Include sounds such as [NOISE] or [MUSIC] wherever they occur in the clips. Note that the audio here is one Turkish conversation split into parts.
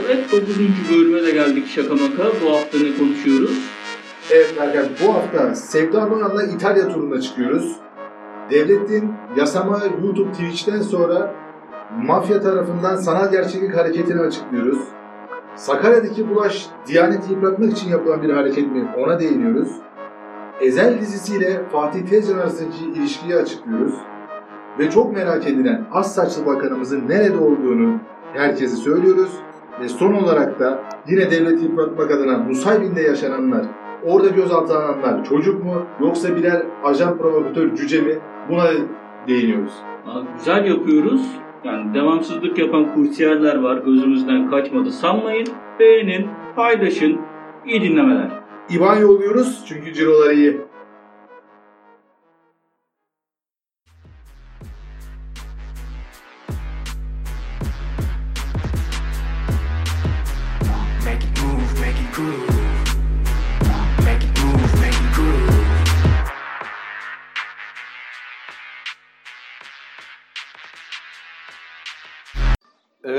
Evet 9. bölüme de geldik şaka maka. Bu hafta ne konuşuyoruz? Evet Berker bu hafta Sevda Noyan'la İtalya turuna çıkıyoruz. Devletin yasama YouTube Twitch'ten sonra mafya tarafından sanal gerçeklik hareketini açıklıyoruz. Sakarya'daki bulaş Diyaneti yıpratmak için yapılan bir hareket mi ona değiniyoruz. Ezel dizisiyle Fatih Tezcan arasındaki ilişkiyi açıklıyoruz. Ve çok merak edilen az saçlı bakanımızın nerede olduğunu herkese söylüyoruz. Ve son olarak da yine devleti yıpratmak adına Nusaybin'de yaşananlar, orada gözaltı alınanlar çocuk mu yoksa birer ajan provokatör cüce mi buna değiniyoruz. Aa, güzel yapıyoruz. Yani devamsızlık yapan kursiyerler var. Gözümüzden kaçmadı sanmayın. Beğenin, paylaşın. İyi dinlemeler. İban yolluyoruz çünkü ciroları iyi.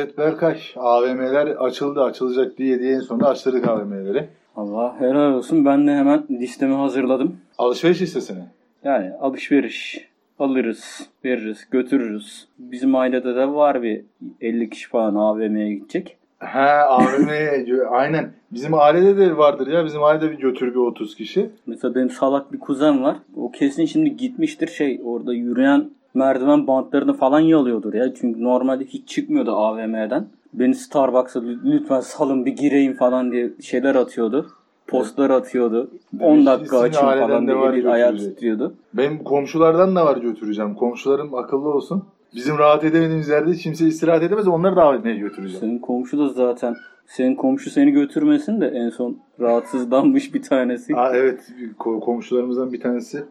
Evet Berkay, AVM'ler açıldı, açılacak diye diye en sonunda açtırdık AVM'leri. Allah helal olsun. Ben de hemen listemi hazırladım. Alışveriş listesini. Yani alışveriş alırız, veririz, götürürüz. Bizim ailede de var bir 50 kişi falan AVM'ye gidecek. He AVM'ye [LAUGHS] aynen. Bizim ailede de vardır ya. Bizim ailede bir götür bir 30 kişi. Mesela benim salak bir kuzen var. O kesin şimdi gitmiştir şey orada yürüyen merdiven bantlarını falan yalıyordur ya. Çünkü normalde hiç çıkmıyordu AVM'den. Beni Starbucks'a lü- lütfen salın bir gireyim falan diye şeyler atıyordu. Postlar atıyordu. 10 dakika aileden falan diye eli ayağı titriyordu. Benim komşulardan da var götüreceğim. Komşularım akıllı olsun. Bizim rahat edemediğimiz yerde kimse istirahat edemez. Onları da AVM'ye götüreceğim. Senin komşu da zaten senin komşu seni götürmesin de en son rahatsızlanmış bir tanesi. Aa, evet ko- komşularımızdan bir tanesi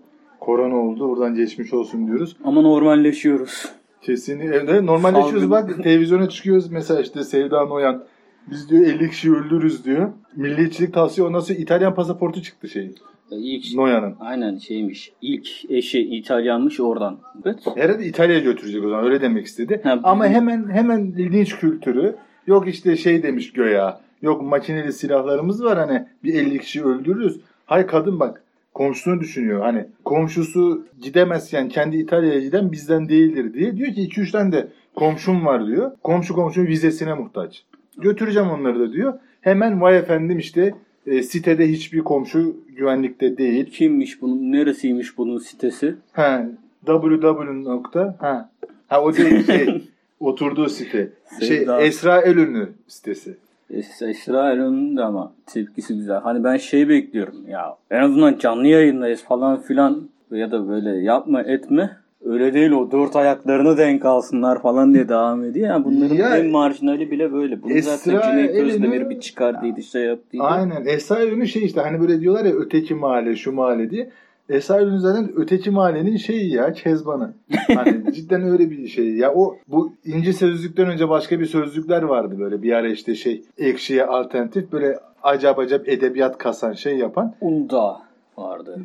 korona oldu. Oradan geçmiş olsun diyoruz. Ama normalleşiyoruz. Kesinlikle. Evet, normalleşiyoruz Salgın. bak televizyona çıkıyoruz. Mesela işte Sevda Noyan. Biz diyor 50 kişi öldürürüz diyor. Milliyetçilik tavsiye ondan sonra İtalyan pasaportu çıktı şey. İlk Noyan'ın. Aynen şeymiş. İlk eşi İtalyanmış oradan. Evet. Herhalde İtalya'ya götürecek o zaman öyle demek istedi. Ha, Ama hemen hemen linç kültürü. Yok işte şey demiş göya. Yok makineli silahlarımız var hani bir 50 kişi öldürürüz. Hay kadın bak komşusunu düşünüyor. Hani komşusu gidemezken kendi İtalya'ya giden bizden değildir diye. Diyor ki 2-3 tane de komşum var diyor. Komşu komşunun vizesine muhtaç. Götüreceğim onları da diyor. Hemen vay efendim işte e, sitede hiçbir komşu güvenlikte değil. Kimmiş bunun? Neresiymiş bunun sitesi? Ha, www nokta ha. Ha o değil şey [LAUGHS] oturduğu site. Sevda. Şey Esra Elünlü sitesi. Es- Esra ama tepkisi güzel. Hani ben şey bekliyorum ya en azından canlı yayındayız falan filan ya da böyle yapma etme. Öyle değil o dört ayaklarını denk alsınlar falan diye devam ediyor. Yani bunların Ya- en marjinali bile böyle. Bunu Esra zaten Cüneyt Özdemir bir çıkardıydı şey yaptıydı. Aynen. Esra Elünlü şey işte hani böyle diyorlar ya öteki mahalle şu mahalle diye. Elünlü zaten öteki mahallenin şeyi ya kezbanı. Hani [LAUGHS] cidden öyle bir şey. Ya o bu ince sözlükten önce başka bir sözlükler vardı böyle bir ara işte şey ekşiye alternatif böyle acayip acayip edebiyat kasan şey yapan. Unda vardı.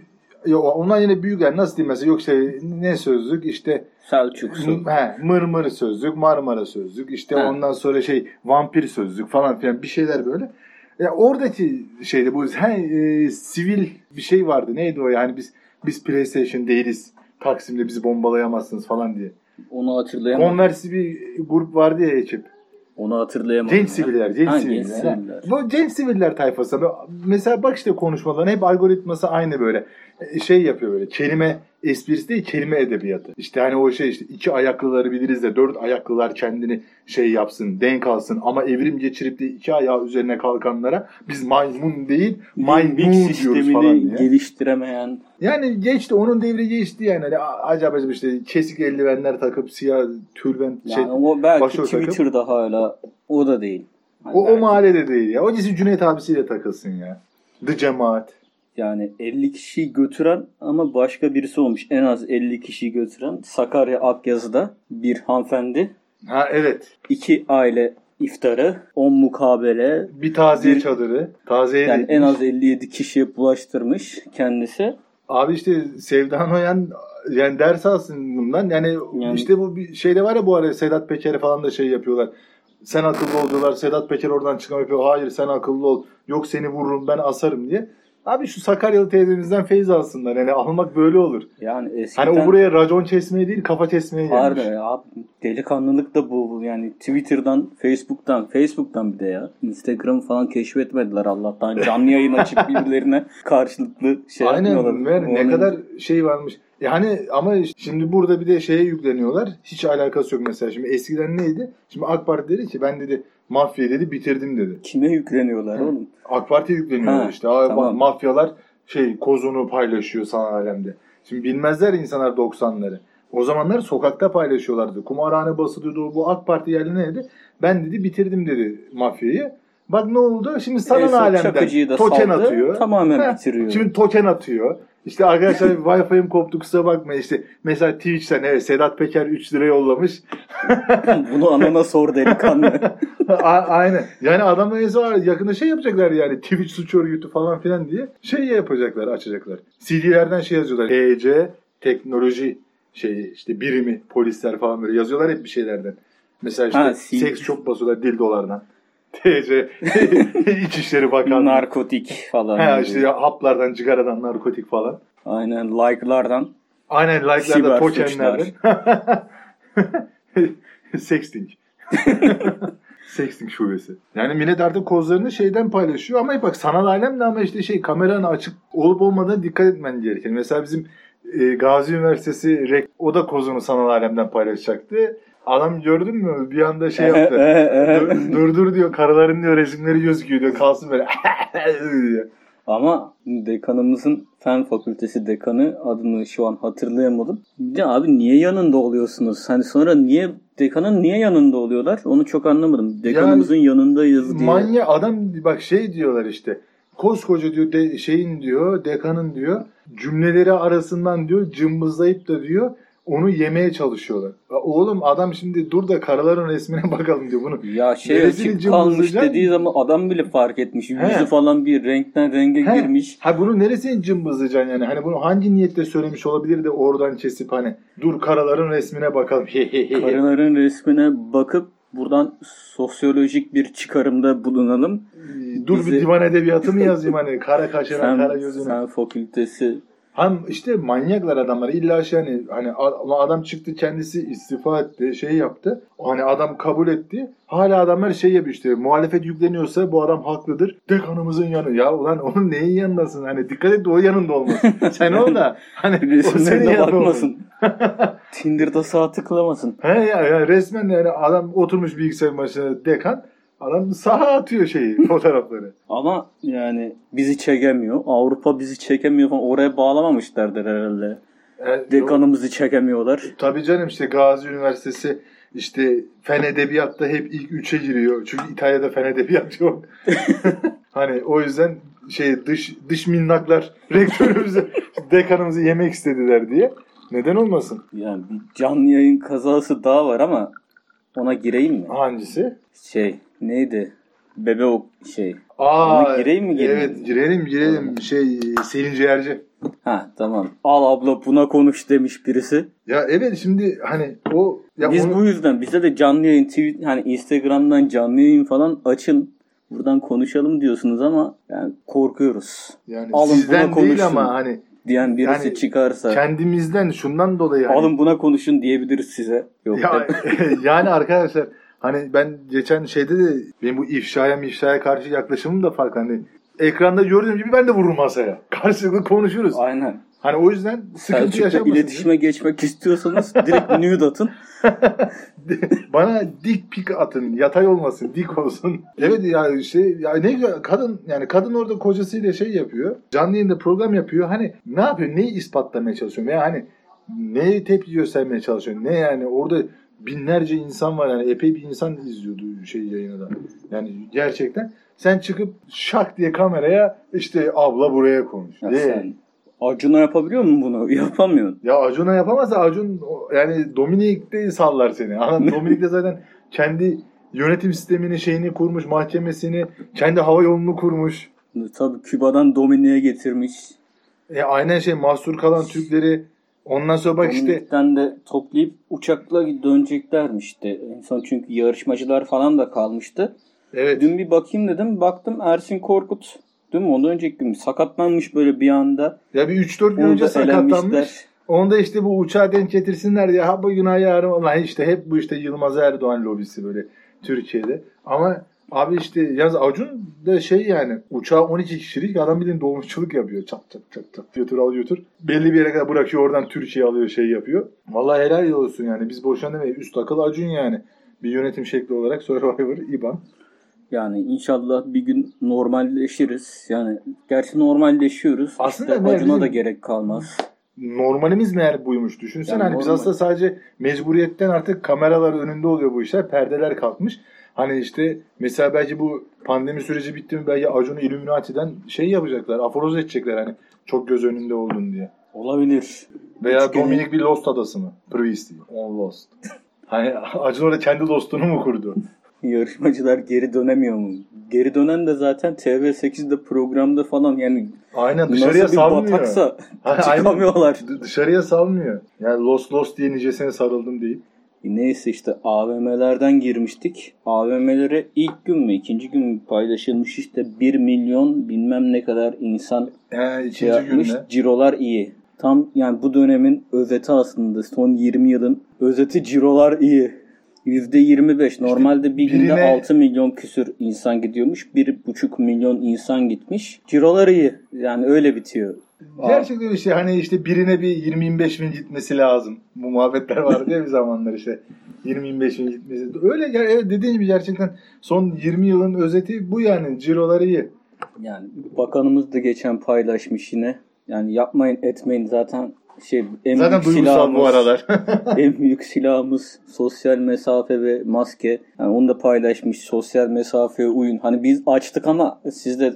Ya ondan yine büyük yani nasıl diyeyim mesela yok şey ne sözlük işte Selçuksu. He, mırmır sözlük, Marmara sözlük, işte He. ondan sonra şey vampir sözlük falan filan bir şeyler böyle. Ya oradaki şeyde bu he, e, sivil bir şey vardı. Neydi o yani biz biz PlayStation değiliz. Taksim'de bizi bombalayamazsınız falan diye. Onu hatırlayamadım. Konversi bir grup vardı ya ekip. Onu hatırlayamadım. Genç siviller, genç Ha, siviller. genç siviller. Bu genç siviller tayfası. Mesela bak işte konuşmaların hep algoritması aynı böyle. E, Şey yapıyor böyle. Kelime esprisi değil, kelime edebiyatı. İşte hani o şey işte iki ayaklıları biliriz de dört ayaklılar kendini şey yapsın, denk alsın. Ama evrim geçirip de iki ayağı üzerine kalkanlara biz maymun değil, maymun Limbik diyoruz falan diye. geliştiremeyen Yani geçti, onun devri geçti yani. Hani acaba işte kesik eldivenler takıp siyah tülbent şey. yani o belki başörtü takıp- Twitter'da hala o da değil. Hani O, o mahallede değil ya. O gitsin Cüneyt abisiyle takılsın ya. The Cemaat. Yani 50 kişiyi götüren ama başka birisi olmuş. En az 50 kişiyi götüren Sakarya Akyazı'da bir hanımefendi. Ha evet. iki aile iftarı, 10 mukabele. Bir taziye Bir- çadırı. Taziye Yani en az 57 kişiye bulaştırmış kendisi. Abi işte Sevda Noyan yani ders alsın bundan. Yani, Yani- işte bu bir şeyde var ya bu ara Sedat Peker'e falan da şey yapıyorlar. sen akıllı ol diyorlar. Sedat Peker oradan çıkıyor yapıyor. Hayır sen akıllı ol. Yok seni vururum ben asarım diye. Abi şu Sakaryalı teyzemizden feyiz alsınlar. Yani almak böyle olur. Yani eskiden Hani o buraya racon kesmeye değil kafa kesmeye gelmiş. vardı ya. Delikanlılık da bu. Yani Twitter'dan, Facebook'tan, Facebook'tan bir de ya. Instagram falan keşfetmediler Allah'tan. Canlı yayın açıp [LAUGHS] birbirlerine karşılıklı şey Aynen yapmıyorlar. ver ne kadar şey varmış. Yani ama şimdi burada bir de şeye yükleniyorlar. Hiç alakası yok mesela. Şimdi eskiden neydi? Şimdi AK Parti dedi ki ben dedi mafya dedi bitirdim dedi. Kime yükleniyorlar oğlum? AK Parti'ye yükleniyorlar Ha, işte. Aa, tamam. Mafyalar şey kozunu paylaşıyor sanal alemde. Şimdi bilmezler insanlar 90'ları. O zamanlar sokakta paylaşıyorlardı. Kumarhane basılıyordu. Bu AK Parti yerli neydi? Ben dedi bitirdim dedi mafyayı. Bak ne oldu? Şimdi sanal Esra alemden token saldı, atıyor. tamamen Ha, bitiriyor. Şimdi token atıyor. İşte arkadaşlar [LAUGHS] Wi-Fi'm koptu kusura bakmayın. İşte mesela Twitch'ten evet Sedat Peker 3 lira yollamış. [LAUGHS] Bunu anana sor delikanlı. [LAUGHS] A- Aynen. Yani adamlar neyse var yakında şey yapacaklar yani Twitch suç örgütü falan filan diye şey yapacaklar açacaklar. CD'lerden şey yazıyorlar. EC teknoloji şeyi işte birimi polisler falan böyle yazıyorlar hep bir şeylerden. Mesela işte Ha, seks çok basıyorlar dildolardan. TC [LAUGHS] İçişleri Bakanlığı. Narkotik falan. Ha işte ya, haplardan, cigaradan, narkotik falan. Aynen like'lardan. Aynen like'larda, Siber tokenlerden. Sexting. [LAUGHS] [LAUGHS] Sexting şubesi. Yani millet artık kozlarını şeyden paylaşıyor ama bak sanal alem de ama işte şey kameranın açık olup olmadığına dikkat etmen gerekir. Mesela bizim e, Gazi Üniversitesi o da kozunu sanal alemden paylaşacaktı. Adam gördün mü bir anda şey yaptı. [LAUGHS] dur, dur dur diyor karıların diyor resimleri gözüküyor diyor kalsın böyle diyor. [LAUGHS] Ama dekanımızın fen fakültesi dekanı adını şu an hatırlayamadım. Ya abi niye yanında oluyorsunuz? Hani sonra niye dekanın niye yanında oluyorlar? Onu çok anlamadım. Dekanımızın yanındayız diye. Manya adam bak şey diyorlar işte. Koskoca diyor de, şeyin diyor dekanın diyor cümleleri arasından diyor cımbızlayıp da diyor onu yemeye çalışıyorlar. Oğlum adam şimdi dur da karıların resmine [LAUGHS] bakalım diyor bunu. Ya şey açık kalmış dediği zaman adam bile fark etmiş. Yüzü He. falan bir renkten renge He. girmiş. Ha bunu neresini cımbızlayacaksın yani? Hani bunu hangi niyetle söylemiş olabilir de oradan kesip hani dur karaların resmine bakalım. Karıların resmine bakıp buradan sosyolojik bir çıkarımda bulunalım. dur Bizi- bir divan edebiyatı mı [LAUGHS] yazayım hani kara kaşına kara gözüne. sen fakültesi Hem işte manyaklar adamlar illa şey hani hani adam çıktı kendisi istifa etti şey yaptı. Hani adam kabul etti. Hala adamlar şey yapıyor işte muhalefet yükleniyorsa bu adam haklıdır. Dekanımızın yanı. Ya ulan onun neyin yanındasın? Hani dikkat et o yanında olmasın. [LAUGHS] Sen ol da hani o senin yanında olmasın. bakmasın. Tinder'da sağ tıklamasın. He ya, ya resmen yani adam oturmuş bilgisayar başına dekan. Adam sağa atıyor şeyi [LAUGHS] fotoğrafları. Ama yani bizi çekemiyor. Avrupa bizi çekemiyor falan. Oraya bağlamamışlardır herhalde. E, Dekanımızı çekemiyorlar. Tabii canım işte Gazi Üniversitesi işte fen edebiyatta hep ilk üçe giriyor. Çünkü İtalya'da fen edebiyat yok. [LAUGHS] hani o yüzden şey dış dış minnaklar [LAUGHS] rektörümüzü dekanımızı yemek istediler diye. Neden olmasın? Yani bir canlı yayın kazası daha var ama ona gireyim mi? Hangisi? Şey neydi? Bebe o şey. Aa, Ona gireyim mi, gireyim Evet girelim girelim. Şey Selin Ciğerci. Ha tamam. Al abla buna konuş demiş birisi. Ya evet şimdi hani o ya Biz onu- bu yüzden bize de canlı yayın tweet hani Instagram'dan canlı yayın falan açın. Buradan konuşalım diyorsunuz ama yani korkuyoruz. yani alın sizden değil ama hani Diyen birisi Yani çıkarsa kendimizden şundan dolayı hani, alın buna konuşun diyebiliriz size. Yok Ya, [LAUGHS] yani arkadaşlar hani ben geçen şeyde de benim bu ifşaya mifşaya karşı yaklaşımım da farklı. Hani ekranda gördüğüm gibi ben de vururum masaya. [LAUGHS] Karşılıklı konuşuruz. Aynen. Hani o yüzden sıkıntı Selçuk'la yaşamasın. iletişime geçmek istiyorsanız direkt nude atın. [LAUGHS] [LAUGHS] Bana dik pik atın. Yatay olmasın. Dik olsun. Evet ya şey ya ne kadın yani kadın orada kocasıyla şey yapıyor. Canlı yayında program yapıyor. Hani ne yapıyor? Neyi ispatlamaya çalışıyor? Veya hani neye tepki göstermeye çalışıyor? Ne yani orada binlerce insan var yani epey bir insan izliyordu şey yayını da. Yani gerçekten sen çıkıp şak diye kameraya işte abla buraya konuş. Ya diye. sen Acun'a yapabiliyor musun bunu? [LAUGHS] Yapamıyorsun. Ya Acun'a yapamazsa Acun yani Dominik'te sallar seni. Anladın? [LAUGHS] Dominik de zaten kendi yönetim sistemini şeyini kurmuş, mahkemesini, kendi hava yolunu kurmuş. Tabii Küba'dan Dominik'e getirmiş. E, aynen şey mahsur kalan Türkleri Ondan sonra bak işte Dominik'ten de toplayıp uçakla döneceklermiş işte. En son çünkü yarışmacılar falan da kalmıştı. evet. Dün bir bakayım dedim. Baktım Ersin Korkut. Değil mi? Ondan önceki gün sakatlanmış böyle bir anda. Ya bir 3-4 gün önce sakatlanmış. Onda işte bu uçağı denk getirsinler diye ha bugün ayarım. Lan işte hep bu işte Yılmaz Erdoğan lobisi böyle Türkiye'de. Ama abi işte yalnız Acun da şey yani uçağı 12 kişilik adam bildiğin dolmuşçuluk yapıyor. Çat çat çat çat götür al götür. Belli bir yere kadar bırakıyor oradan Türkiye alıyor şey yapıyor. Vallahi helal olsun yani biz boşuna demeyiz. Üst akıl Acun yani. Bir yönetim şekli olarak Survivor İBAN. Yani inşallah bir gün normalleşiriz. Yani gerçi normalleşiyoruz. Aslında İşte acına da gerek kalmaz. Normalimiz meğer buymuş. Düşünsene Yani hani biz normal. aslında sadece mecburiyetten artık kameralar önünde oluyor bu işler. Perdeler kalkmış. Hani işte mesela belki bu pandemi süreci bitti mi belki Acun'u Illuminati'den şey yapacaklar. Aforoz edecekler hani çok göz önünde oldun diye. Olabilir. Veya gün- Dominik bir Lost adası mı? Priest. On Lost. hani Acun orada kendi dostunu mu kurdu? [LAUGHS] Yarışmacılar geri dönemiyor mu? Geri dönen de zaten TV8'de programda falan yani Aynen dışarıya nasıl bir salmıyor. bataksa [LAUGHS] Aynen. çıkamıyorlar. D- dışarıya salmıyor. Yani Lost Lost diye nicesine sarıldım deyip. Neyse işte AVM'lerden girmiştik. AVM'lere ilk gün mü ikinci gün mü paylaşılmış işte 1 milyon bilmem ne kadar insan Yani şey yapmış. günde. Cirolar iyi. Tam yani bu dönemin özeti aslında. Son 20 yılın özeti cirolar iyi. %25. Normalde bir günde birine- 6 milyon küsür insan gidiyormuş. 1,5 milyon insan gitmiş. Cirolar iyi. Yani öyle bitiyor. Gerçekten işte hani işte birine bir 20-25 bin gitmesi lazım. Bu muhabbetler vardı ya bir zamanlar işte 20-25 bin gitmesi. Öyle evet dediğin gibi gerçekten son 20 yılın özeti bu yani. Ciroları iyi. Yani bakanımız da geçen paylaşmış yine. Yani yapmayın etmeyin zaten şey en Zaten büyük duygusal bu silahımız- aralar. [LAUGHS] en büyük silahımız sosyal mesafe ve maske. Yani onu da paylaşmış. Sosyal mesafeye uyun. Hani biz açtık ama siz de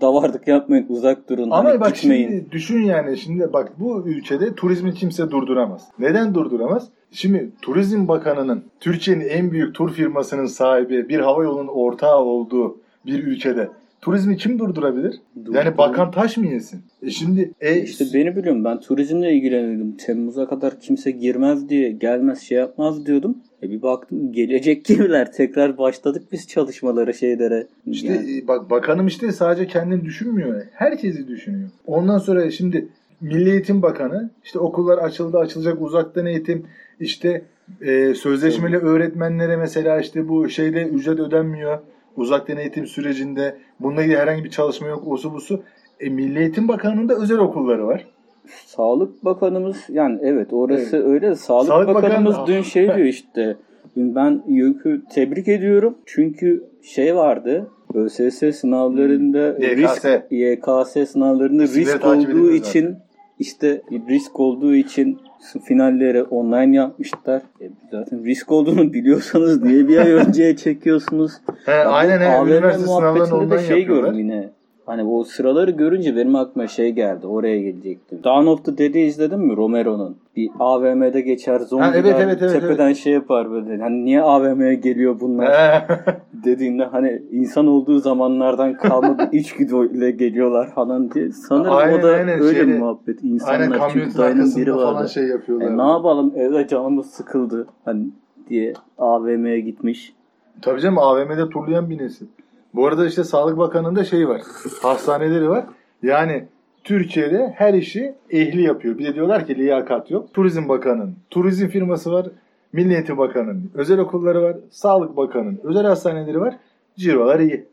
davardık yapmayın. Uzak durun. Ama hani bak gitmeyin. şimdi düşün yani şimdi bak bu ülkede turizmi kimse durduramaz. Neden durduramaz? Şimdi Turizm Bakanı'nın Türkiye'nin en büyük tur firmasının sahibi bir hava yolunun ortağı olduğu bir ülkede turizmi kim durdurabilir? Yani bakan taş mı yesin? E şimdi e, İşte beni biliyorum ben turizmle ilgileniyordum. Temmuz'a kadar kimse girmez diye gelmez şey yapmaz diyordum. E bir baktım gelecek gibiler. Tekrar başladık biz çalışmalara şeylere. İşte Yani e, bak bakanım işte sadece kendini düşünmüyor. Herkesi düşünüyor. Ondan sonra şimdi Milli Eğitim Bakanı işte okullar açıldı açılacak uzaktan eğitim işte e, sözleşmeli öğretmenlere mesela işte bu şeyde ücret ödenmiyor uzaktan eğitim sürecinde bununla ilgili herhangi bir çalışma yok osu busu. E, Milli Eğitim Bakanı'nın da özel okulları var. Sağlık Bakanımız yani evet orası öyle de Sağlık, Sağlık Bakanımız Bakanı- dün şey diyor [LAUGHS] işte ben YÖK'ü tebrik ediyorum çünkü şey vardı ÖSS sınavlarında YKS. risk YKS sınavlarında Sizleri risk olduğu için işte risk olduğu için [LAUGHS] finalleri online yapmışlar. E, zaten risk olduğunu biliyorsanız niye bir ay [LAUGHS] önceye çekiyorsunuz? He, Ya aynen he, üniversite sınavlarını de şey yapıyorlar. gördüm yine. Hani o sıraları görünce benim aklıma şey geldi. Oraya gelecektim. Dawn of the Dead'i izledin mi Romero'nun? Bir AVM'de geçer zombiler Ha, evet, evet, evet, tepeden şey yapar böyle. Hani niye AVM'ye geliyor bunlar [LAUGHS] dediğinde hani insan olduğu zamanlardan kalma bir içgüdüyle geliyorlar falan diye. Sanırım Aynen, o da aynen, öyle bir muhabbet. İnsanlar aynen çünkü dayının biri arkasında falan vardı. şey yapıyorlar. E, ne yapalım evde canımız sıkıldı hani diye AVM'ye gitmiş. Tabii canım AVM'de turlayan bir nesil. Bu arada işte Sağlık Bakanı'nda şey var. Hastaneleri var. Yani Türkiye'de her işi ehli yapıyor. Bir de diyorlar ki liyakat yok. Turizm Bakanı'nın turizm firması var. Milli Eğitim Bakanı'nın özel okulları var. Sağlık Bakanı'nın özel hastaneleri var. Cirolar iyi.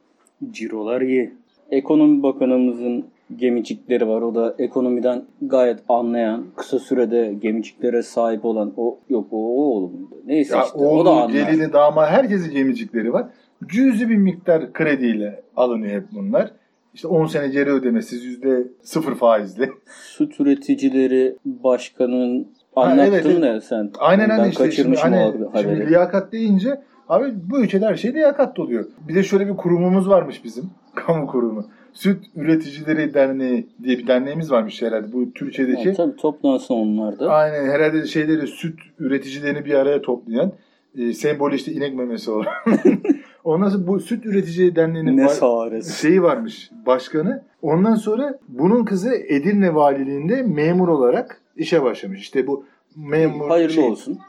Cirolar iyi. Ekonomi Bakanımızın gemicikleri var. O da ekonomiden gayet anlayan, kısa sürede gemiciklere sahip olan o yok o, o oğlum. Neyse Ya işte o oğlu, da anlar. gelini, damat herkesin gemicikleri var. Cüzi bir miktar krediyle alınıyor hep bunlar. İşte 10 sene geri ödemesiz yüzde sıfır faizli. Süt üreticileri başkanın anlattın evet, sen. Aynen aynen işte. Şimdi, hani, şimdi liyakat deyince abi bu ülkede her şey liyakat oluyor. Bir de şöyle bir kurumumuz varmış bizim. [LAUGHS] Kamu kurumu. Süt Üreticileri Derneği diye bir derneğimiz varmış herhalde. Bu Türkiye'deki Yani tabii toplansın onlar da. aynen herhalde şeyleri süt üreticilerini bir araya toplayan e, sembolü işte inek memesi olan. [LAUGHS] Ondan sonra bu süt üretici derneğinin Ne var- şeyi varmış başkanı. Ondan sonra bunun kızı Edirne valiliğinde memur olarak işe başlamış. İşte bu memur Hayırlı şey- olsun.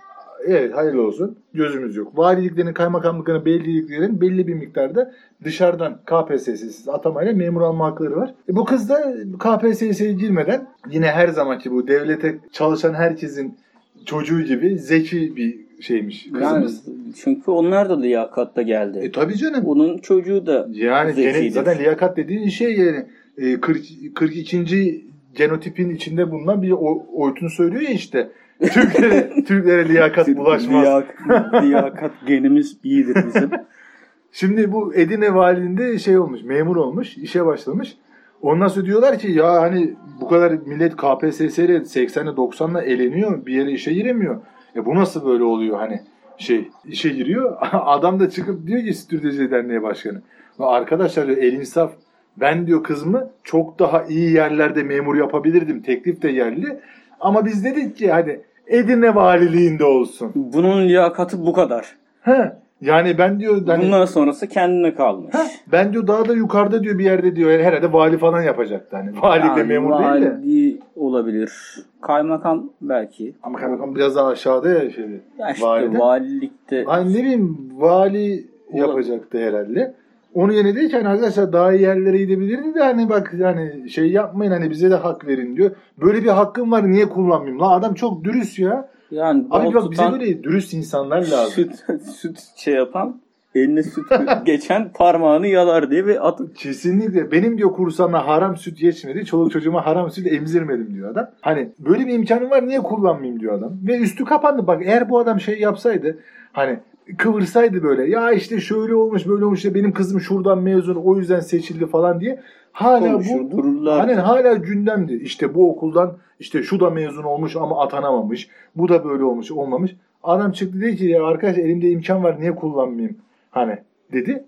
Evet hayırlı olsun. Gözümüz yok. Valiliklerin, kaymakamlıkların, belediyeliklerin belli bir miktarda dışarıdan KPSS'siz atamayla memur alma hakları var. E bu kız da KPSS'ye girmeden yine her zamanki bu devlete çalışan herkesin çocuğu gibi zeki bir şeymiş Yani, kızımız. çünkü onlar da liyakatta geldi. E tabii canım. Onun çocuğu da Yani zekidir. gene, zaten liyakat dediğin şey yani e, 40, 42. genotipin içinde bulunan bir o- oytunu söylüyor ya işte. [LAUGHS] Türklere, Türklere liyakat bulaşmaz. Liyak- liyakat genimiz iyidir bizim. [LAUGHS] Şimdi bu Edirne valiliğinde şey olmuş, memur olmuş, işe başlamış. Ondan sonra diyorlar ki ya hani bu kadar millet KPSS ile 80'le 90'la eleniyor, bir yere işe giremiyor. E bu nasıl böyle oluyor hani şey işe giriyor. [LAUGHS] Adam da çıkıp diyor ki Stüdyocu Derneği Başkanı. "Ya Arkadaşlar diyor, el insaf ben diyor kızımı çok daha iyi yerlerde memur yapabilirdim. Teklif de yerli. Ama biz dedik ki hadi Edirne valiliğinde olsun. Bunun liyakatı bu kadar. He. Yani ben diyor hani, Bundan sonrası kendine kalmış. Heh, ben diyor daha da yukarıda diyor bir yerde diyor yani herhalde vali falan yapacaktı hani. Valilikle Yani memur değil de. vali olabilir. Kaymakam belki. Ama kaymakam biraz daha aşağıda ya şey. Ya işte valide. valilikte Ay ne bileyim vali yapacaktı herhalde. Onun yerine değil ki hani arkadaşlar daha iyi yerlere gidebilirdi de hani bak yani şey yapmayın hani bize de hak verin diyor. Böyle bir hakkım var niye kullanmayayım? La adam çok dürüst ya. Yani Abi bak bize böyle dürüst insanlar lazım. süt, [LAUGHS] süt şey yapan eline süt [LAUGHS] geçen parmağını yalar diye bir at Kesinlikle. Benim diyor kursağımda haram süt geçmedi. Çoluk çocuğuma haram süt emzirmedim diyor adam. Hani böyle bir imkanım var niye kullanmayayım diyor adam. Ve üstü kapandı. Bak eğer bu adam şey yapsaydı hani kıvırsaydı böyle ya işte şöyle olmuş böyle olmuş işte benim kızım şuradan mezun o yüzden seçildi falan diye hala konuşur bu dururlar. Hani hala gündemdi. İşte bu okuldan işte şu da mezun olmuş ama atanamamış. Bu da böyle olmuş olmamış. Adam çıktı dedi ki ya arkadaş elimde imkan var niye kullanmayayım? Hani dedi.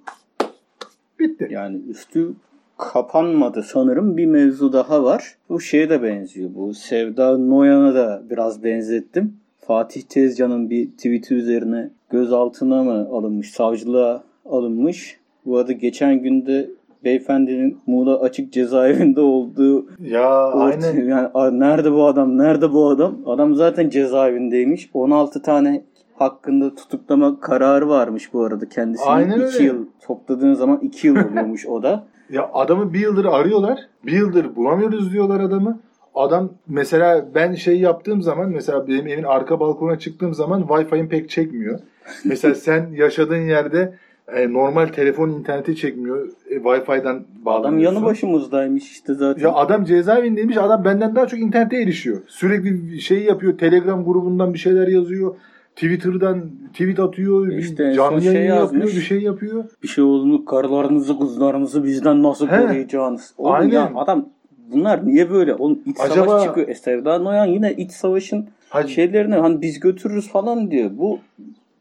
Bitti. Yani üstü kapanmadı sanırım bir mevzu daha var. Bu şeye de benziyor. Bu Sevda Noyan'a da biraz benzettim. Fatih Tezcan'ın bir tweet'i üzerine gözaltına mı alınmış, savcılığa alınmış. Bu arada geçen günde beyefendinin Muğla açık cezaevinde olduğu Ya ortaya- aynen. yani nerede bu adam? Nerede bu adam? Adam zaten cezaevindeymiş. 16 tane hakkında tutuklama kararı varmış bu arada kendisinin. Aynen 2 öyle. yıl topladığın zaman 2 yıl oluyormuş o da. [LAUGHS] Ya adamı bir yıldır arıyorlar. Bir yıldır bulamıyoruz diyorlar adamı. Adam mesela ben şey yaptığım zaman mesela benim evin arka balkona çıktığım zaman Wi-Fi'm pek çekmiyor. Mesela [LAUGHS] sen yaşadığın yerde e, normal telefon interneti çekmiyor. E, Wi-Fi'den Adam bağlanıyorsun. yanı başımızdaymış işte zaten. Ya adam cezaevindeymiş. Adam benden daha çok internete erişiyor. Sürekli şey yapıyor. Telegram grubundan bir şeyler yazıyor. Twitter'dan tweet atıyor. İşte canlı şey yayın yapıyor. yazmış. Bir şey yapıyor. Bir şey olduğunu karılarınızı kızlarınızı bizden nasıl He. koruyacağınız. Oğlum Aynen. ya adam bunlar niye böyle? Oğlum iç Acaba- savaş çıkıyor. E, Sevda Noyan yine iç savaşın Hadi. şeylerini hani biz götürürüz falan diyor. Bu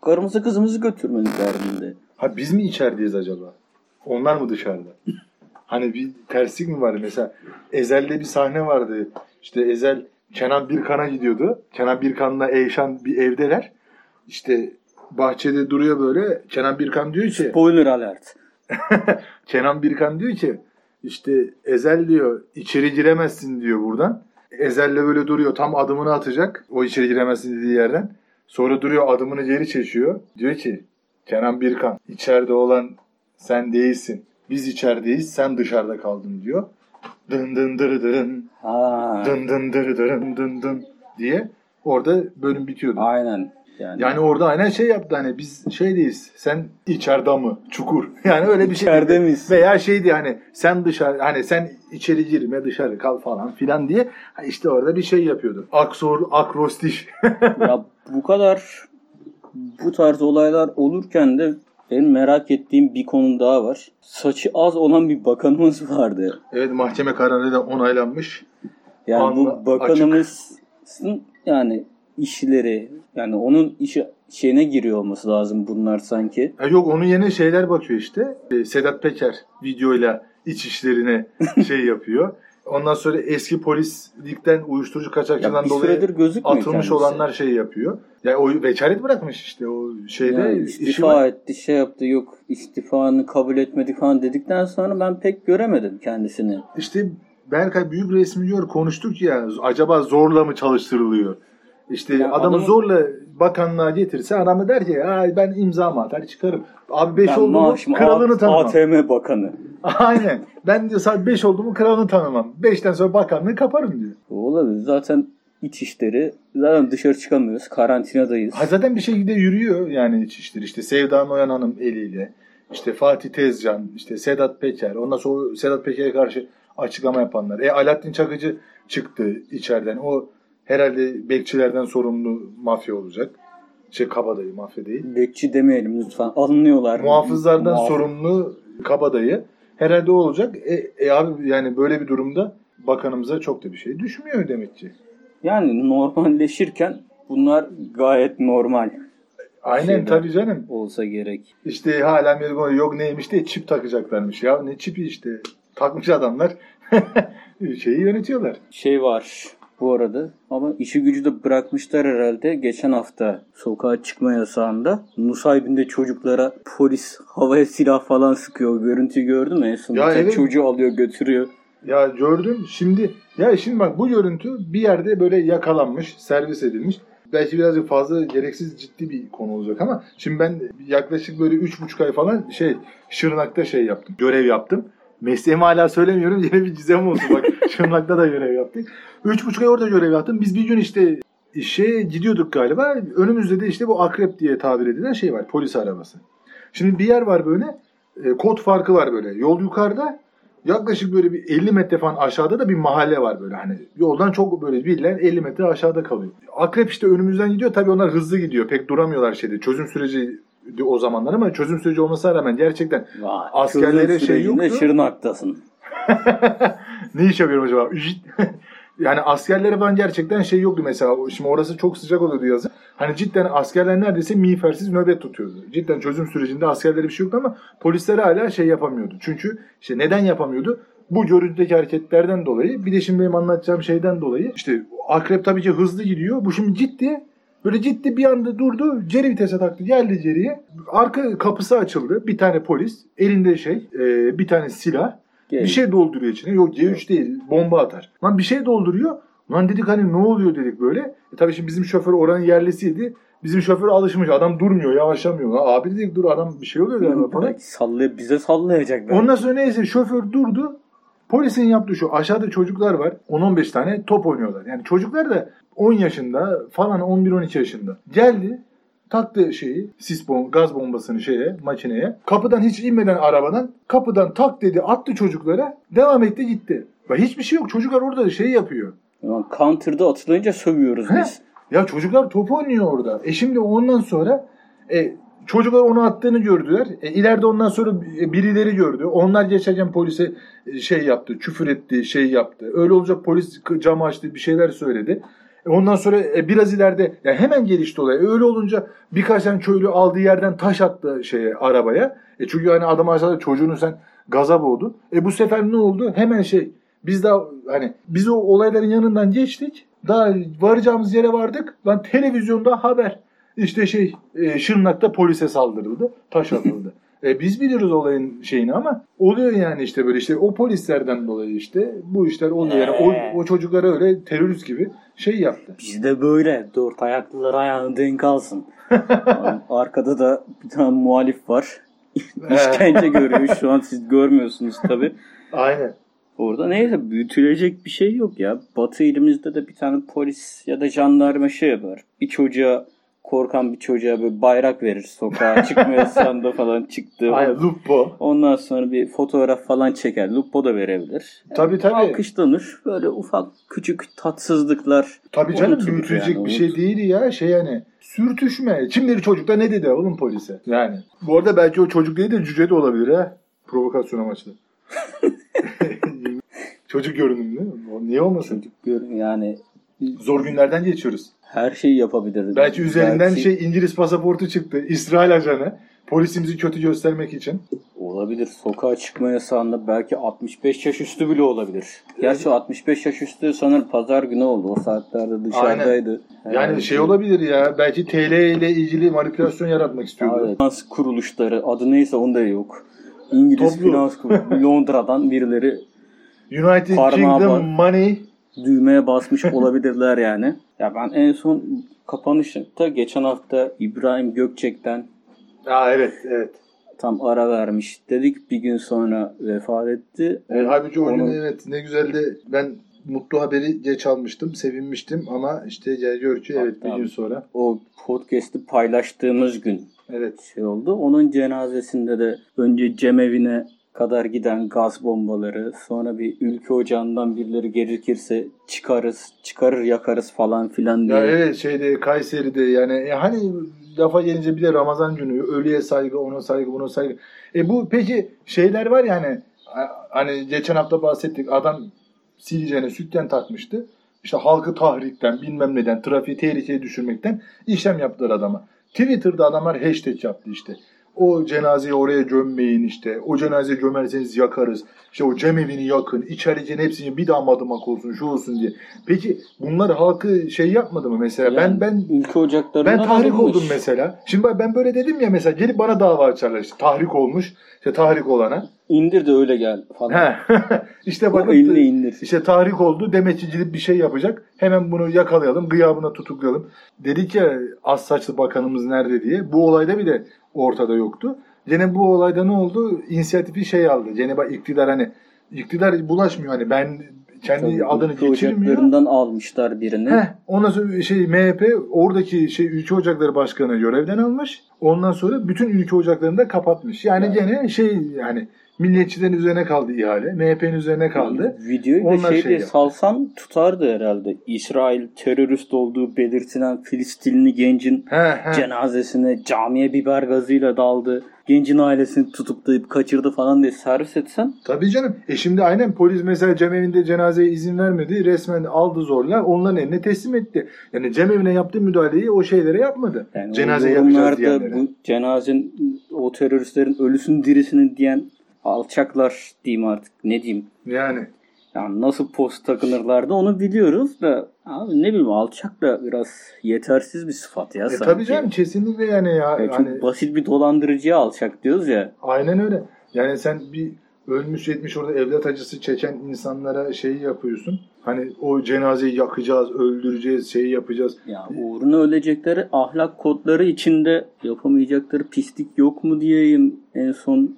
karımızı kızımızı götürmenin derdinde. Ha biz mi içerideyiz acaba? Onlar mı dışarıda? [LAUGHS] hani bir terslik mi var? Mesela Ezel'de bir sahne vardı. İşte Ezel Kenan Birkan'a gidiyordu. Kenan Birkan'la Eyşan bir evdeler. İşte bahçede duruyor böyle. Kenan Birkan diyor ki Spoiler alert. [LAUGHS] Kenan Birkan diyor ki işte Ezel diyor içeri giremezsin diyor buradan. Ezel'le böyle duruyor tam adımını atacak o içeri giremezsin dediği yerden. Sonra duruyor adımını geri çekiyor. Diyor ki Kenan Birkan içeride olan sen değilsin. Biz içerideyiz sen dışarıda kaldın diyor. Dın dın dırı dırın Ha. dın dın dırı dırın dın dın diye orada bölüm bitiyordu. Aynen. Yani, Yani orada aynen şey yaptı hani biz şeydeyiz. Sen içeride mı? Çukur. [LAUGHS] Yani öyle bir şey. İçeride miyiz? Veya şeydi hani sen dışarı hani sen içeri girme dışarı kal falan filan diye işte orada bir şey yapıyordu. Aksor, akrostiş. [LAUGHS] ya bu kadar bu tarz olaylar olurken de benim merak ettiğim bir konu daha var. Saçı az olan bir bakanımız [LAUGHS] vardı. evet mahkeme kararı da onaylanmış. Yani Anla- bu bakanımızın yani işleri yani onun işi şeyine giriyor olması lazım bunlar sanki. Ha yok onun yerine şeyler bakıyor işte. Ee, Sedat Peker videoyla iç işlerine [LAUGHS] şey yapıyor. Ondan sonra eski polislikten uyuşturucu Ya kaçakçıdan bir dolayı atılmış kendisi. olanlar şey yapıyor. Ya o vekalet bırakmış işte o şeyde Yani istifa etti, şey yaptı, yok istifanı kabul etmedi falan dedikten sonra ben pek göremedim kendisini. İşte Berkay büyük resmi diyor konuştuk ya acaba zorla mı çalıştırılıyor? İşte Ya adamı adamın- zorla bakanlığa getirse adamı der ki Ay ben imzamı atar çıkarım. Abi 5 Ben [LAUGHS] oldu mu kralını tanımam. ATM bakanı. Aynen. Ben diyor saat 5 oldu mu kralını tanımam. 5'ten sonra bakanlığı kaparım diyor. Olabilir. Zaten iç işleri. Zaten dışarı çıkamıyoruz. Karantinadayız. Ha zaten bir şekilde yürüyor yani İçişleri. İşte Sevda Noyan Hanım eliyle. işte Fatih Tezcan, işte Sedat Peker. Ondan sonra Sedat Peker'e karşı açıklama yapanlar. E Alaaddin Çakıcı çıktı içeriden. O herhalde bekçilerden sorumlu mafya olacak. Şey kabadayı mafya değil. Bekçi demeyelim lütfen. Alınıyorlar. Muhafızlardan Muhaf- sorumlu kabadayı. Herhalde o olacak. E, e abi yani böyle bir durumda bakanımıza çok da bir şey düşmüyor demek ki. Yani normalleşirken bunlar gayet normal Aynen Şeyden. tabii canım. olsa gerek. İşte hala bir yok neymiş de çip takacaklarmış ya. Ne çipi işte. Takmış adamlar. [LAUGHS] Şeyi yönetiyorlar. Şey var bu arada ama işi gücü de bırakmışlar herhalde. Geçen hafta sokağa çıkma yasağında Nusaybin'de çocuklara polis havaya silah falan sıkıyor. Görüntüyü gördün mü? En son Ya bir tek evet. çocuğu alıyor götürüyor. Ya gördüm şimdi ya şimdi bak bu görüntü bir yerde böyle yakalanmış, servis edilmiş. Belki birazcık fazla gereksiz ciddi bir konu olacak ama şimdi ben yaklaşık böyle üç buçuk ay falan şey Şırnak'ta şey yaptım. Görev yaptım. Mesleğimi hala söylemiyorum. Yine bir gizem oldu bak. [LAUGHS] Şırnak'ta da görev yaptık. Üç buçuk ay orada görev yaptım. Biz bir gün işte işe gidiyorduk galiba. Önümüzde de işte bu akrep diye tabir edilen şey var. Polis arabası. Şimdi bir yer var böyle. E, kod farkı var böyle. Yol yukarıda. Yaklaşık böyle bir 50 metre falan aşağıda da bir mahalle var böyle hani yoldan çok böyle bilinen 50 metre aşağıda kalıyor. Akrep işte önümüzden gidiyor tabii onlar hızlı gidiyor pek duramıyorlar şeyde çözüm süreci o zamanlar ama çözüm süreci olmasına rağmen gerçekten Vay, Askerlere şey yoktu. Şırnak'tasın. [LAUGHS] ne iş yapıyorum acaba? [LAUGHS] Yani askerlere falan gerçekten şey yoktu mesela. Şimdi orası çok sıcak oluyordu yazın. Hani cidden askerler neredeyse miğfersiz nöbet tutuyordu. Cidden çözüm sürecinde askerlere bir şey yoktu ama polisler hala şey yapamıyordu. Çünkü işte neden yapamıyordu? Bu görüntüdeki hareketlerden dolayı bir de şimdi benim anlatacağım şeyden dolayı işte akrep tabii ki hızlı gidiyor. Bu şimdi ciddi Böyle ciddi bir anda durdu. Ceri vitese taktı. Geldi Ceri'ye. Arka kapısı açıldı. Bir tane polis. Elinde şey. e, bir tane silah. Gel. Bir şey dolduruyor içine. Yok C3 değil. Bomba atar. Lan bir şey dolduruyor. Lan dedik hani ne oluyor dedik böyle. E tabii şimdi bizim şoför oranın yerlisiydi. Bizim şoför alışmış. Adam durmuyor, yavaşlamıyor. Lan abi dedik dur adam bir şey oluyor galiba falan. Sallay bize sallayacak. Ondan sonra neyse şoför durdu. Polisin yaptığı şu aşağıda çocuklar var. 10-15 tane top oynuyorlar. Yani çocuklar da 10 yaşında falan 11-12 yaşında. Geldi taktı şeyi sis bom gaz bombasını şeye makineye. Kapıdan hiç inmeden arabadan kapıdan tak dedi attı çocuklara devam etti gitti. Ve hiçbir şey yok çocuklar orada şey yapıyor. Ulan counter'da atılınca sövüyoruz He. biz. Ya çocuklar top oynuyor orada. E şimdi ondan sonra e, çocuklar onu attığını gördüler. E, ileride ondan sonra e, birileri gördü. Onlar geçerken polise e, şey yaptı, küfür etti, şey yaptı. Öyle olacak polis camı açtı, bir şeyler söyledi. E, ondan sonra e, biraz ileride yani hemen gelişti olay. E, öyle olunca birkaç tane köylü aldığı yerden taş attı şeye arabaya. E, çünkü hani adam aşağıda çocuğunu sen gaza boğdu. E bu sefer ne oldu? Hemen şey biz daha hani biz o olayların yanından geçtik. Daha varacağımız yere vardık. Lan televizyonda haber. İşte şey e, Şırnak'ta polise saldırıldı. Taş atıldı. [LAUGHS] e, biz biliyoruz olayın şeyini ama oluyor yani işte böyle işte o polislerden dolayı işte bu işler oluyor. Yani Ee. o, o çocuklara öyle terörist gibi şey yaptı. Bizde böyle. Dört ayaklılar ayağını denk alsın. [LAUGHS] Arkada da bir tane muhalif var. [LAUGHS] İşkence görüyor. Şu an siz görmüyorsunuz tabi. Aynen. Orada neyse büyütülecek bir şey yok ya. Batı ilimizde de bir tane polis ya da jandarma şey yapar. Bir çocuğa korkan bir çocuğa böyle bayrak verir sokağa çıkma [LAUGHS] yasağında falan çıktı. Aynen Lupo. Ondan sonra bir fotoğraf falan çeker. Lupo da verebilir. Tabii tabii. Alkışlanır. Böyle ufak küçük tatsızlıklar. Tabii canım büyütülecek yani, bir şey değil ya. Şey yani sürtüşme. Şimdiki çocuklar ne dedi oğlum polise? Yani. Bu arada belki o çocuk değil de cüce de olabilir ha. Provokasyon amaçlı. [LAUGHS] [LAUGHS] çocuk görünümlü. Niye olmasın? Çocuk gör- yani Zor günlerden geçiyoruz. her şeyi yapabilir. Belki üzerinden Belki- şey İngiliz pasaportu çıktı. İsrail ajanı. Polisimizi kötü göstermek için. Olabilir. Sokağa çıkma yasağında belki 65 yaş üstü bile olabilir. Gerçi o 65 yaş üstü sanırım pazar günü oldu. O saatlerde dışarıdaydı. Yani Herhalde. şey olabilir ya. Belki TL ile ilgili manipülasyon yaratmak istiyordu. Evet. Finans kuruluşları adı neyse onda yok. İngiliz Toplu. finans kuruluşu Londra'dan birileri United Kingdom. Money. Düğmeye basmış [LAUGHS] olabilirler yani. Ya ben en son kapanışta geçen hafta İbrahim Gökçek'ten Aa evet evet. tam ara vermiş. Dedik bir gün sonra vefat etti. Evet, halbuki Onun- evet ne güzeldi. Ben mutlu haberi geç almıştım. Sevinmiştim ama işte gör ki evet bir Hatta- gün sonra. O podcast'i paylaştığımız gün Evet. şey oldu. Onun cenazesinde de önce cemevine kadar giden gaz bombaları, sonra bir ülke ocağından birileri gerekirse çıkarız, çıkarır yakarız falan filan diye. Ya evet şeyde Kayseri'de yani e, hani lafa gelince bir de Ramazan günü ölüye saygı, ona saygı, buna saygı. E bu peki şeyler var yani hani geçen hafta bahsettik adam sileceğine sütten takmıştı. İşte halkı tahrikten bilmem neden trafiği tehlikeye düşürmekten işlem yaptılar adama. Twitter'da adamlar hashtag yaptı işte. O cenazeyi oraya gömmeyin işte. O cenazeyi gömerseniz yakarız. İşte o cemevini yakın. İçerikenin hepsini bir daha madımak olsun şu olsun diye. Peki bunlar halkı şey yapmadı mı mesela? Yani ben ben ülke ocaklarından ben tahrik alınmış. oldum mesela. Şimdi ben böyle dedim ya mesela gelip bana dava açarlar işte tahrik olmuş. İşte tahrik olana. İndir de öyle gel falan. [LAUGHS] İşte bakın elini indir. işte tahrik oldu. Demet Cilip bir şey yapacak. Hemen bunu yakalayalım. Gıyabına tutuklayalım. Dedik ya az saçlı bakanımız nerede diye. Bu olayda bir de ortada yoktu. Gene bu olayda ne oldu? İnisiyatifi şey aldı. Gene bak iktidar hani iktidar bulaşmıyor hani ben kendi Tabii, adını geçirmiyor. almışlar birini. Heh, ondan sonra şey MHP oradaki şey Ülke Ocakları Başkanı görevden almış. Ondan sonra bütün ülke ocaklarını da kapatmış. Yani Yani. gene şey yani milliyetçilerin üzerine kaldı ihale. MHP'nin üzerine kaldı. Videoyu da Onlar şey şey yaptı. salsam tutardı herhalde. İsrail terörist olduğu belirtilen Filistinli gencin He he. cenazesine camiye biber gazıyla daldı. Gencin ailesini tutuklayıp kaçırdı falan diye servis etsen Tabii canım. E şimdi aynen polis mesela cemevinde cenazeye izin vermedi. Resmen aldı zorla onların eline teslim etti. Yani cemevine yaptığı müdahaleyi o şeylere yapmadı. yani Cenaze yapacağız diyenlere. bu cenazenin o teröristlerin ölüsünün dirisini diyen alçaklar diyeyim artık ne diyeyim. Yani. Yani nasıl post takınırlardı onu biliyoruz da abi ne bileyim alçak da biraz yetersiz bir sıfat ya E sanki. tabii canım kesinlikle yani ya. Ya çok hani, basit bir dolandırıcıya alçak diyoruz ya. Aynen öyle. Yani sen bir ölmüş yetmiş orada evlat acısı çeken insanlara şeyi yapıyorsun. Hani o cenazeyi yakacağız, öldüreceğiz, şeyi yapacağız. Ya uğruna ölecekleri ahlak kodları içinde yapamayacakları pislik yok mu diyeyim en son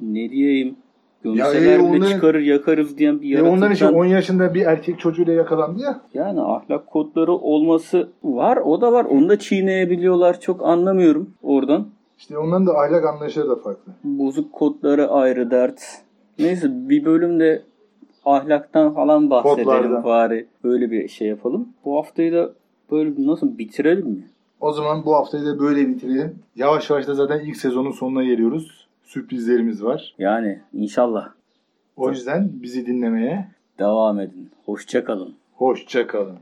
ne diyeyim gömseler Ya, e, onların- çıkarır yakarız diyen bir E onların işte yaratıktan 10 yaşında bir erkek çocuğuyla yakalandı ya. yani ahlak kodları olması var o da var onu da çiğneyebiliyorlar çok anlamıyorum oradan. İşte onların da ahlak anlayışları da farklı. Bozuk kodları ayrı dert. Neyse bir bölümde ahlaktan falan bahsedelim Kodlardan. bari. Öyle bir şey yapalım. Bu haftayı da böyle nasıl bitirelim mi? O zaman bu haftayı da böyle bitirelim. Yavaş yavaş da zaten ilk sezonun sonuna geliyoruz. Sürprizlerimiz var. Yani inşallah O yüzden bizi dinlemeye devam edin. Hoşça kalın. hoşça kalın.